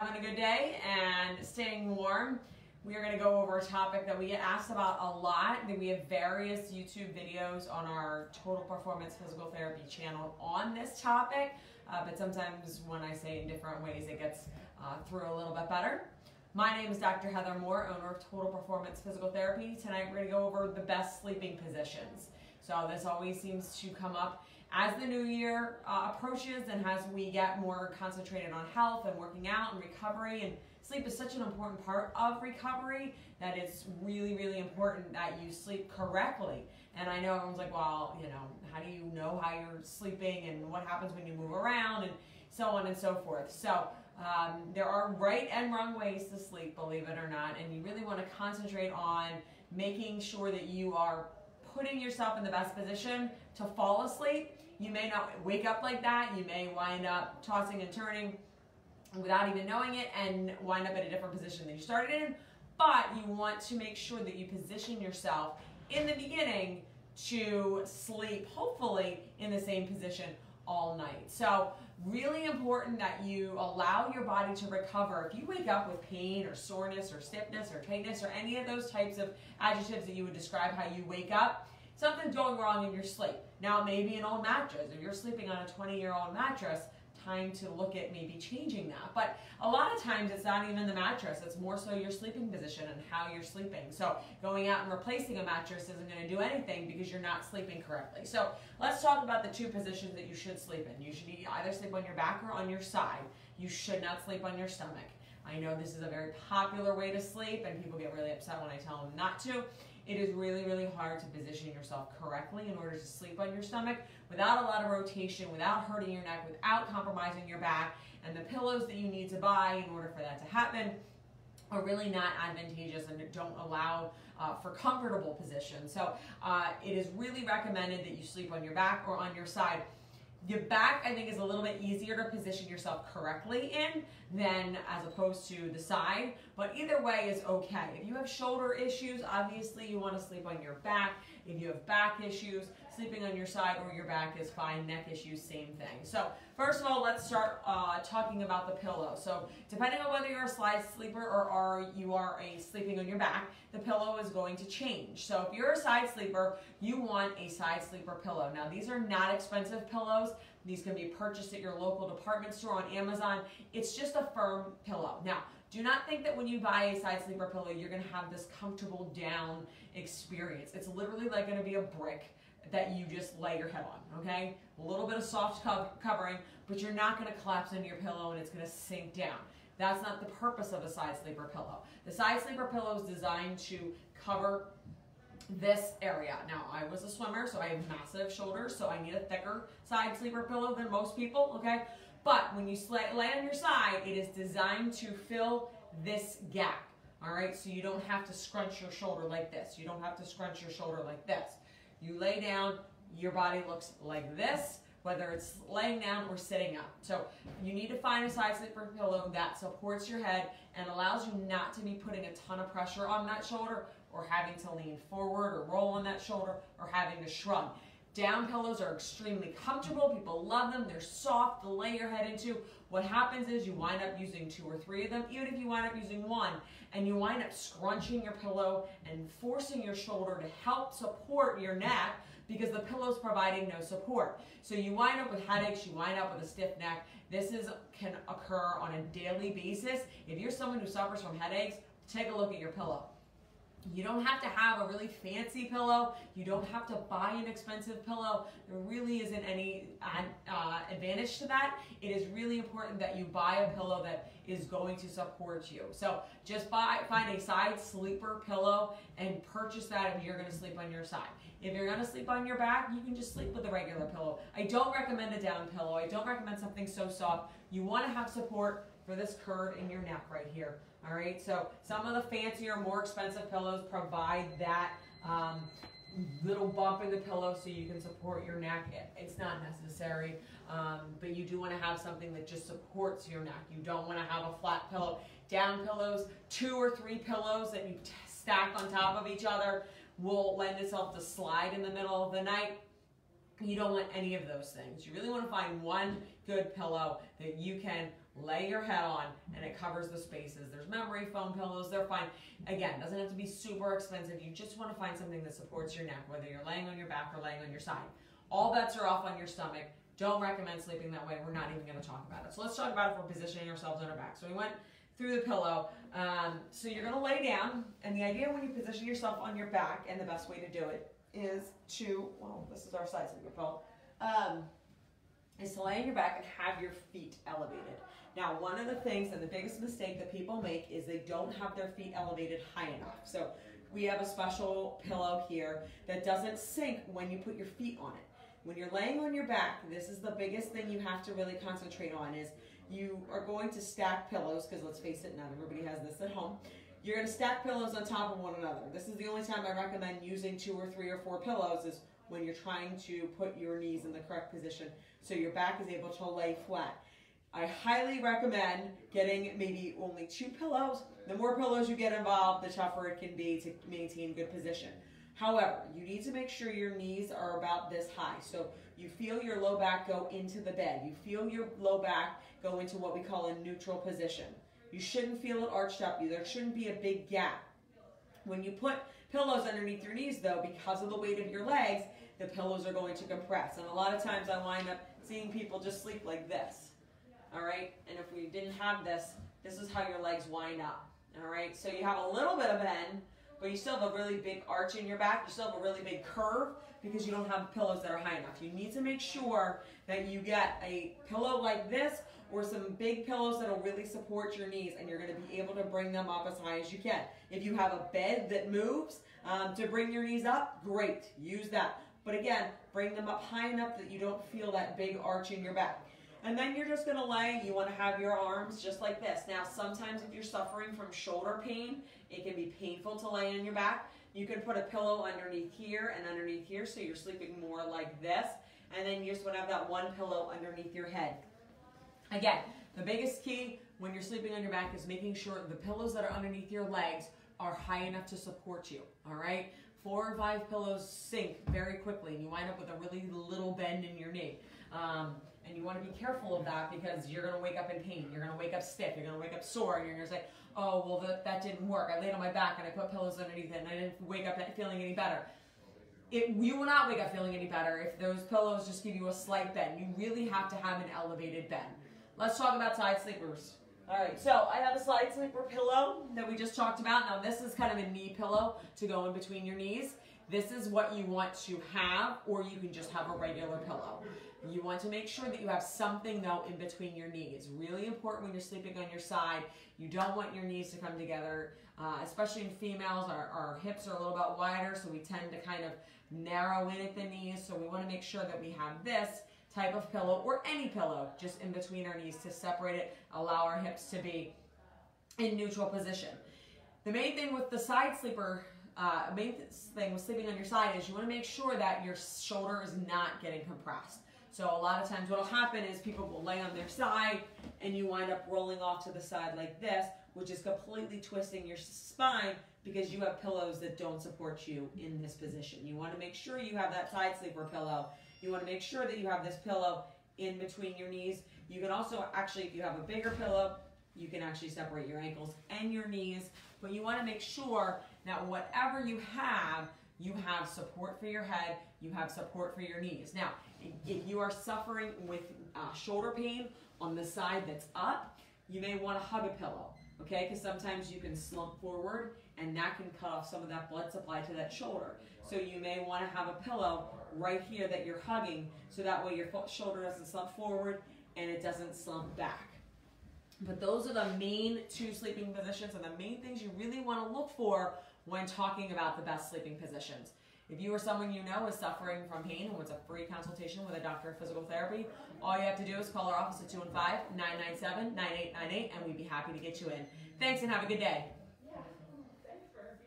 having a good day and staying warm. We are going to go over a topic that we get asked about a lot. We have various YouTube videos on our Total Performance Physical Therapy channel on this topic, uh, but sometimes when I say in different ways, it gets uh, through a little bit better. My name is Dr. Heather Moore, owner of Total Performance Physical Therapy. Tonight we're going to go over the best sleeping positions. So this always seems to come up as the new year uh, approaches and as we get more concentrated on health and working out and recovery and sleep is such an important part of recovery that it's really really important that you sleep correctly. And i know everyone's like well you know how do you know how you're sleeping and what happens when you move around? and so on and so forth. So um, there are right and wrong ways to sleep believe it or not and you really want to concentrate on making sure that you are putting yourself in the best position to fall asleep. You may not wake up like that. You may wind up tossing and turning without even knowing it and wind up in a different position than you started in. But you want to make sure that you position yourself in the beginning to sleep, hopefully, in the same position all night. So really important that you allow your body to recover. If you wake up with pain or soreness or stiffness or tightness or any of those types of adjectives that you would describe how you wake up, something's going wrong in your sleep. Now, it may be an old mattress. If you're sleeping on a 20-year-old mattress, time to look at maybe changing that. But a lot of times it's not even the mattress, it's more so your sleeping position and how you're sleeping. So going out and replacing a mattress isn't going to do anything because you're not sleeping correctly. So let's talk about the two positions that you should sleep in. You should either sleep on your back or on your side. You should not sleep on your stomach. I know this is a very popular way to sleep and people get really upset when I tell them not to. It is really, really hard to position yourself correctly in order to sleep on your stomach without a lot of rotation, without hurting your neck, without compromising your back. And the pillows that you need to buy in order for that to happen are really not advantageous and don't allow uh, for comfortable positions. So uh, it is really recommended that you sleep on your back or on your side. Your back, I think, is a little bit easier to position yourself correctly in than as opposed to the side, but either way is okay. If you have shoulder issues, obviously you want to sleep on your back. If you have back issues, sleeping on your side or your back is fine. Neck issues, same thing. So first of all, let's start uh, talking about the pillow. So depending on whether you're a side sleeper or are you are a sleeping on your back, the pillow is going to change. So if you're a side sleeper, you want a side sleeper pillow. Now these are not expensive pillows. These can be purchased at your local department store on Amazon. It's just a firm pillow. Now, do not think that when you buy a side sleeper pillow, you're gonna have this comfortable down experience. It's literally like gonna be a brick that you just lay your head on, okay? A little bit of soft co covering, but you're not gonna collapse into your pillow and it's gonna sink down. That's not the purpose of a side sleeper pillow. The side sleeper pillow is designed to cover this area. Now, I was a swimmer, so I have massive shoulders, so I need a thicker side sleeper pillow than most people, okay? But when you lay on your side, it is designed to fill this gap, all right? So you don't have to scrunch your shoulder like this. You don't have to scrunch your shoulder like this. You lay down, your body looks like this, whether it's laying down or sitting up. So you need to find a side sleeper pillow that supports your head and allows you not to be putting a ton of pressure on that shoulder or having to lean forward or roll on that shoulder or having to shrug. Down pillows are extremely comfortable. People love them. They're soft to lay your head into. What happens is you wind up using two or three of them, even if you wind up using one, and you wind up scrunching your pillow and forcing your shoulder to help support your neck because the pillow's providing no support. So you wind up with headaches, you wind up with a stiff neck. This is can occur on a daily basis. If you're someone who suffers from headaches, take a look at your pillow. You don't have to have a really fancy pillow. You don't have to buy an expensive pillow. There really isn't any uh, advantage to that. It is really important that you buy a pillow that is going to support you. So just buy, find a side sleeper pillow and purchase that if you're going to sleep on your side. If you're going to sleep on your back, you can just sleep with a regular pillow. I don't recommend a down pillow. I don't recommend something so soft. You want to have support for this curve in your neck right here. All right, so some of the fancier, more expensive pillows provide that um, little bump in the pillow so you can support your neck. It's not necessary, um, but you do want to have something that just supports your neck. You don't want to have a flat pillow. Down pillows, two or three pillows that you stack on top of each other will lend itself to slide in the middle of the night. You don't want any of those things. You really want to find one good pillow that you can lay your head on and it covers the spaces. There's memory foam pillows, they're fine. Again, doesn't have to be super expensive. You just want to find something that supports your neck, whether you're laying on your back or laying on your side. All bets are off on your stomach. Don't recommend sleeping that way. We're not even going to talk about it. So let's talk about it for positioning ourselves on our back. So we went through the pillow. Um, so you're going to lay down, and the idea when you position yourself on your back, and the best way to do it is to, well, this is our sleeper pillow, um, is to lay on your back and have your feet elevated. Now, one of the things and the biggest mistake that people make is they don't have their feet elevated high enough. So we have a special pillow here that doesn't sink when you put your feet on it. When you're laying on your back, this is the biggest thing you have to really concentrate on is you are going to stack pillows, because let's face it, not everybody has this at home. You're going to stack pillows on top of one another. This is the only time I recommend using two or three or four pillows is when you're trying to put your knees in the correct position so your back is able to lay flat. I highly recommend getting maybe only two pillows. The more pillows you get involved, the tougher it can be to maintain good position. However, you need to make sure your knees are about this high. So you feel your low back go into the bed. You feel your low back go into what we call a neutral position. You shouldn't feel it arched up. There shouldn't be a big gap. When you put pillows underneath your knees, though, because of the weight of your legs, the pillows are going to compress. And a lot of times I wind up seeing people just sleep like this. All right, and if we didn't have this, this is how your legs wind up. All right, so you have a little bit of bend, but you still have a really big arch in your back. You still have a really big curve because you don't have pillows that are high enough. You need to make sure that you get a pillow like this or some big pillows that'll really support your knees and you're to be able to bring them up as high as you can. If you have a bed that moves um, to bring your knees up, great, use that. But again, bring them up high enough that you don't feel that big arch in your back. And then you're just gonna lay, you wanna have your arms just like this. Now, sometimes if you're suffering from shoulder pain, it can be painful to lay on your back. You can put a pillow underneath here and underneath here so you're sleeping more like this. And then you just wanna have that one pillow underneath your head. Again, the biggest key when you're sleeping on your back is making sure the pillows that are underneath your legs are high enough to support you, all right? Four or five pillows sink very quickly and you wind up with a really little bend in your knee. Um, and you want to be careful of that because you're going to wake up in pain. You're going to wake up stiff. You're going to wake up sore. And you're going to say, oh, well, that, that didn't work. I laid on my back and I put pillows underneath it and I didn't wake up feeling any better. It, you will not wake up feeling any better if those pillows just give you a slight bend. You really have to have an elevated bend. Let's talk about side sleepers. All right, so I have a side sleeper pillow that we just talked about. Now this is kind of a knee pillow to go in between your knees. This is what you want to have, or you can just have a regular pillow. You want to make sure that you have something though in between your knees. Really important when you're sleeping on your side. You don't want your knees to come together, uh, especially in females. Our, our hips are a little bit wider, so we tend to kind of narrow in at the knees. So we want to make sure that we have this type of pillow or any pillow just in between our knees to separate it, allow our hips to be in neutral position. The main thing with the side sleeper, uh, main thing with sleeping on your side is you want to make sure that your shoulder is not getting compressed. So a lot of times what will happen is people will lay on their side and you wind up rolling off to the side like this, which is completely twisting your spine because you have pillows that don't support you in this position. You want to make sure you have that side sleeper pillow. You want to make sure that you have this pillow in between your knees. You can also actually, if you have a bigger pillow, you can actually separate your ankles and your knees, but you want to make sure that whatever you have, you have support for your head, you have support for your knees. Now, if you are suffering with uh, shoulder pain on the side that's up, you may want to hug a pillow, okay? Because sometimes you can slump forward and that can cut off some of that blood supply to that shoulder. So you may want to have a pillow right here that you're hugging so that way your shoulder doesn't slump forward and it doesn't slump back. But those are the main two sleeping positions and the main things you really want to look for when talking about the best sleeping positions. If you or someone you know is suffering from pain and wants a free consultation with a doctor of physical therapy, all you have to do is call our office at 215 997 9898 and we'd be happy to get you in. Thanks and have a good day.